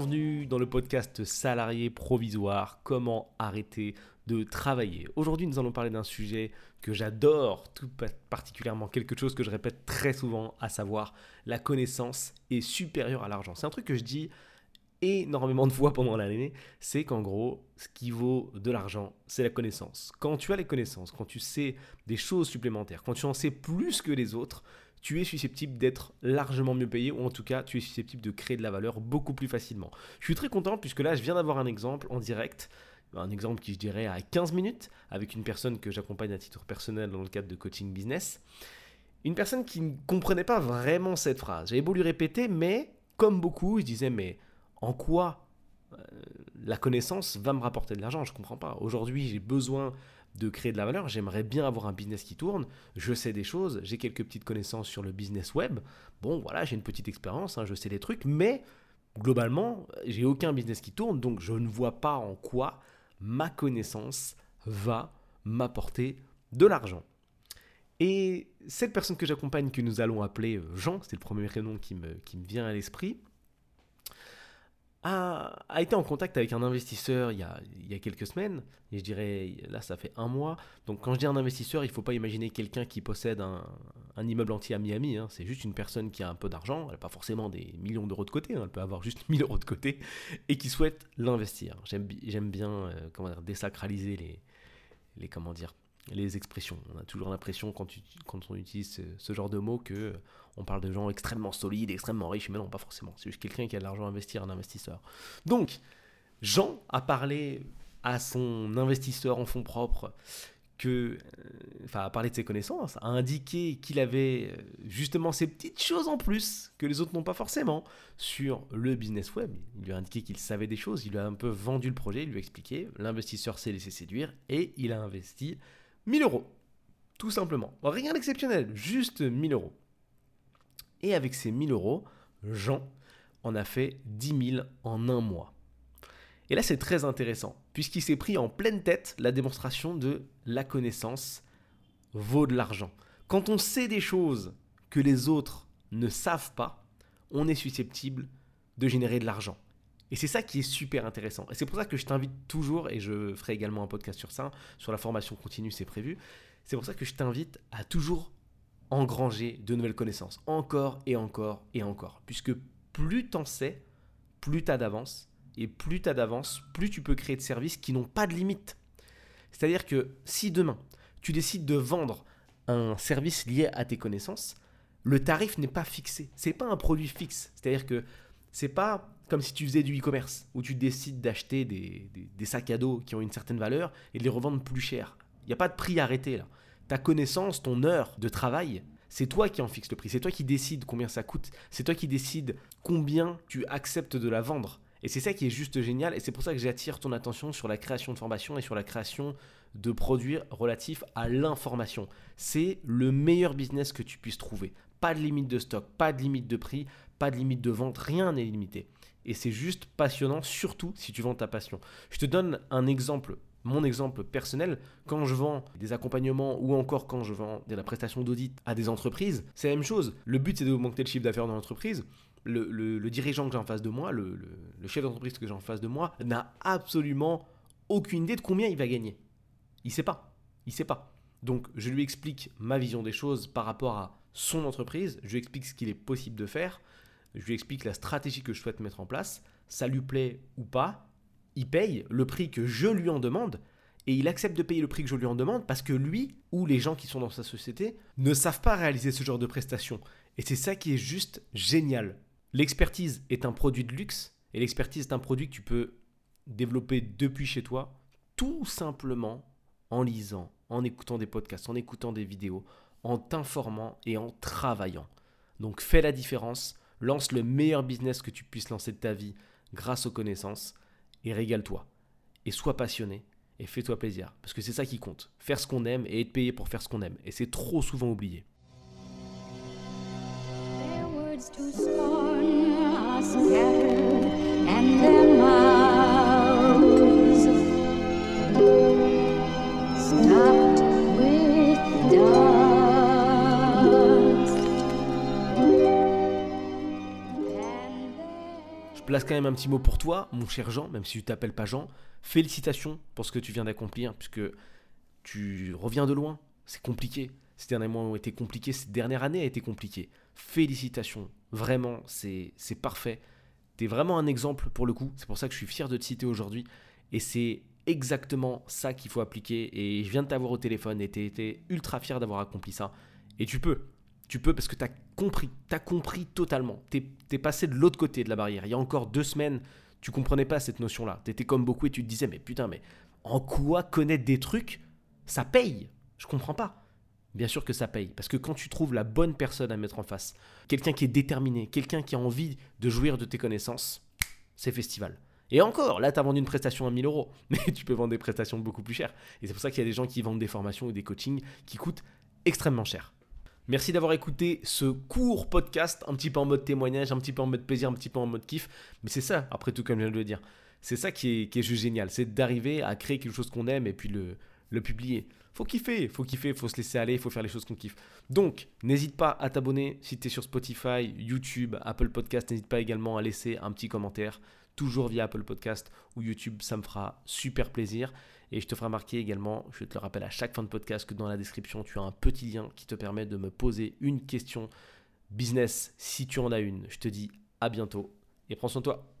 bienvenue dans le podcast Salarié provisoire, comment arrêter de travailler. Aujourd'hui nous allons parler d'un sujet que j'adore, tout particulièrement quelque chose que je répète très souvent, à savoir la connaissance est supérieure à l'argent. C'est un truc que je dis énormément de fois pendant l'année, c'est qu'en gros, ce qui vaut de l'argent, c'est la connaissance. Quand tu as les connaissances, quand tu sais des choses supplémentaires, quand tu en sais plus que les autres, tu es susceptible d'être largement mieux payé ou en tout cas tu es susceptible de créer de la valeur beaucoup plus facilement. Je suis très content puisque là je viens d'avoir un exemple en direct, un exemple qui je dirais à 15 minutes avec une personne que j'accompagne à titre personnel dans le cadre de coaching business. Une personne qui ne comprenait pas vraiment cette phrase. J'avais beau lui répéter mais comme beaucoup je disais mais en quoi euh, la connaissance va me rapporter de l'argent? Je ne comprends pas. Aujourd'hui j'ai besoin de créer de la valeur, j'aimerais bien avoir un business qui tourne, je sais des choses, j'ai quelques petites connaissances sur le business web, bon voilà, j'ai une petite expérience, hein, je sais des trucs, mais globalement, j'ai aucun business qui tourne, donc je ne vois pas en quoi ma connaissance va m'apporter de l'argent. Et cette personne que j'accompagne, que nous allons appeler Jean, c'est le premier prénom qui qui me vient à l'esprit, a, été en contact avec un investisseur il y, a, il y, a, quelques semaines, et je dirais là ça fait un mois. Donc quand je dis un investisseur, il ne faut pas imaginer quelqu'un qui possède un, un, immeuble entier à Miami, hein. c'est juste une personne qui a un peu d'argent, elle n'a pas forcément des millions d'euros de côté, hein. elle peut avoir juste 1000 euros de côté, et qui souhaite l'investir. J'aime bien euh, comment dire, désacraliser les, les, comment dire, les expressions. On a toujours l'impression quand, quand on utilise ce, genre de mots que on parle de gens extrêmement solides, extrêmement riches, mais non, pas forcément. C'est juste quelqu'un qui a de l'argent à investir, un investisseur. Donc, Jean a parlé à son investisseur en fonds propres que, euh, enfin, a parlé de ses connaissances, a indiqué qu'il avait euh, justement ces petites choses en plus que les autres n'ont pas forcément sur le business web. Il lui a indiqué qu'il savait des choses, il lui a un peu vendu le projet, il lui a expliqué, l'investisseur s'est laissé séduire et il a investi 1000 euros. Tout simplement. Rien d'exceptionnel, juste 1000 euros. Et avec ces 1000 euros, Jean en a fait 10 000 en un mois. Et là, c'est très intéressant, puisqu'il s'est pris en pleine tête la démonstration de la connaissance vaut de l'argent. Quand on sait des choses que les autres ne savent pas, on est susceptible de générer de l'argent. Et c'est ça qui est super intéressant. Et c'est pour ça que je t'invite toujours, et je ferai également un podcast sur ça, sur la formation continue, c'est prévu. C'est pour ça que je t'invite à toujours engranger de nouvelles connaissances, encore et encore et encore. Puisque plus t'en sais, plus t'as d'avance, et plus t'as d'avance, plus tu peux créer de services qui n'ont pas de limite. C'est-à-dire que si demain, tu décides de vendre un service lié à tes connaissances, le tarif n'est pas fixé. C'est pas un produit fixe. C'est-à-dire que c'est pas comme si tu faisais du e-commerce, où tu décides d'acheter des, sacs à dos qui ont une certaine valeur et de les revendre plus cher. Il n'y a pas de prix arrêté là. Ta connaissance, ton heure de travail, c'est toi qui en fixe le prix. C'est toi qui décides combien ça coûte. C'est toi qui décides combien tu acceptes de la vendre. Et c'est ça qui est juste génial. Et c'est pour ça que j'attire ton attention sur la création de formation et sur la création de produits relatifs à l'information. C'est le meilleur business que tu puisses trouver. Pas de limite de stock, pas de limite de prix, pas de limite de vente, rien n'est limité. Et c'est juste passionnant, surtout si tu vends ta passion. Je te donne un exemple, mon exemple personnel. Quand je vends des accompagnements ou encore quand je vends de la prestation d'audit à des entreprises, c'est la même chose. Le but, c'est d'augmenter le chiffre d'affaires dans l'entreprise. Le, dirigeant que j'ai en face de moi, le, le chef d'entreprise que j'ai en face de moi, n'a absolument aucune idée de combien il va gagner. Il sait pas. Il sait pas. Donc, je lui explique ma vision des choses par rapport à son entreprise. Je lui explique ce qu'il est possible de faire je lui explique la stratégie que je souhaite mettre en place, ça lui plaît ou pas, il paye le prix que je lui en demande, et il accepte de payer le prix que je lui en demande parce que lui ou les gens qui sont dans sa société ne savent pas réaliser ce genre de prestations. Et c'est ça qui est juste génial. L'expertise est un produit de luxe, et l'expertise est un produit que tu peux développer depuis chez toi, tout simplement en lisant, en écoutant des podcasts, en écoutant des vidéos, en t'informant et en travaillant. Donc fais la différence, Lance le meilleur business que tu puisses lancer de ta vie grâce aux connaissances et régale-toi. Et sois passionné et fais-toi plaisir. Parce que c'est ça qui compte. Faire ce qu'on aime et être payé pour faire ce qu'on aime. Et c'est trop souvent oublié. Place quand même un petit mot pour toi, mon cher Jean, même si tu t'appelles pas Jean. Félicitations pour ce que tu viens d'accomplir, puisque tu reviens de loin. C'est compliqué. Ces derniers mois ont été compliqués, cette dernière année a été compliquée. Félicitations, vraiment, c'est parfait. Tu es vraiment un exemple pour le coup, c'est pour ça que je suis fier de te citer aujourd'hui. Et c'est exactement ça qu'il faut appliquer. Et je viens de t'avoir au téléphone et été ultra fier d'avoir accompli ça. Et tu peux, tu peux parce que tu as compris, tu as compris totalement. Tu es, passé de l'autre côté de la barrière. Il y a encore deux semaines, tu comprenais pas cette notion-là. Tu étais comme beaucoup et tu te disais, mais putain, mais en quoi connaître des trucs, ça paye? Je comprends pas. Bien sûr que ça paye, parce que quand tu trouves la bonne personne à mettre en face, quelqu'un qui est déterminé, quelqu'un qui a envie de jouir de tes connaissances, c'est festival. Et encore, là, tu as vendu une prestation à 1000 euros, mais tu peux vendre des prestations beaucoup plus chères. Et c'est pour ça qu'il y a des gens qui vendent des formations ou des coachings qui coûtent extrêmement cher. Merci d'avoir écouté ce court podcast, un petit peu en mode témoignage, un petit peu en mode plaisir, un petit peu en mode kiff. Mais c'est ça, après tout, comme je viens de le dire. C'est ça qui est, juste génial, c'est d'arriver à créer quelque chose qu'on aime et puis le, publier faut kiffer, faut kiffer, faut se laisser aller, faut faire les choses qu'on kiffe. Donc, n'hésite pas à t'abonner si tu sur Spotify, YouTube, Apple Podcast. N'hésite pas également à laisser un petit commentaire, toujours via Apple Podcast ou YouTube, ça me fera super plaisir. Et je te ferai remarquer également, je te le rappelle à chaque fin de podcast, que dans la description, tu as un petit lien qui te permet de me poser une question business si tu en as une. Je te dis à bientôt et prends soin de toi.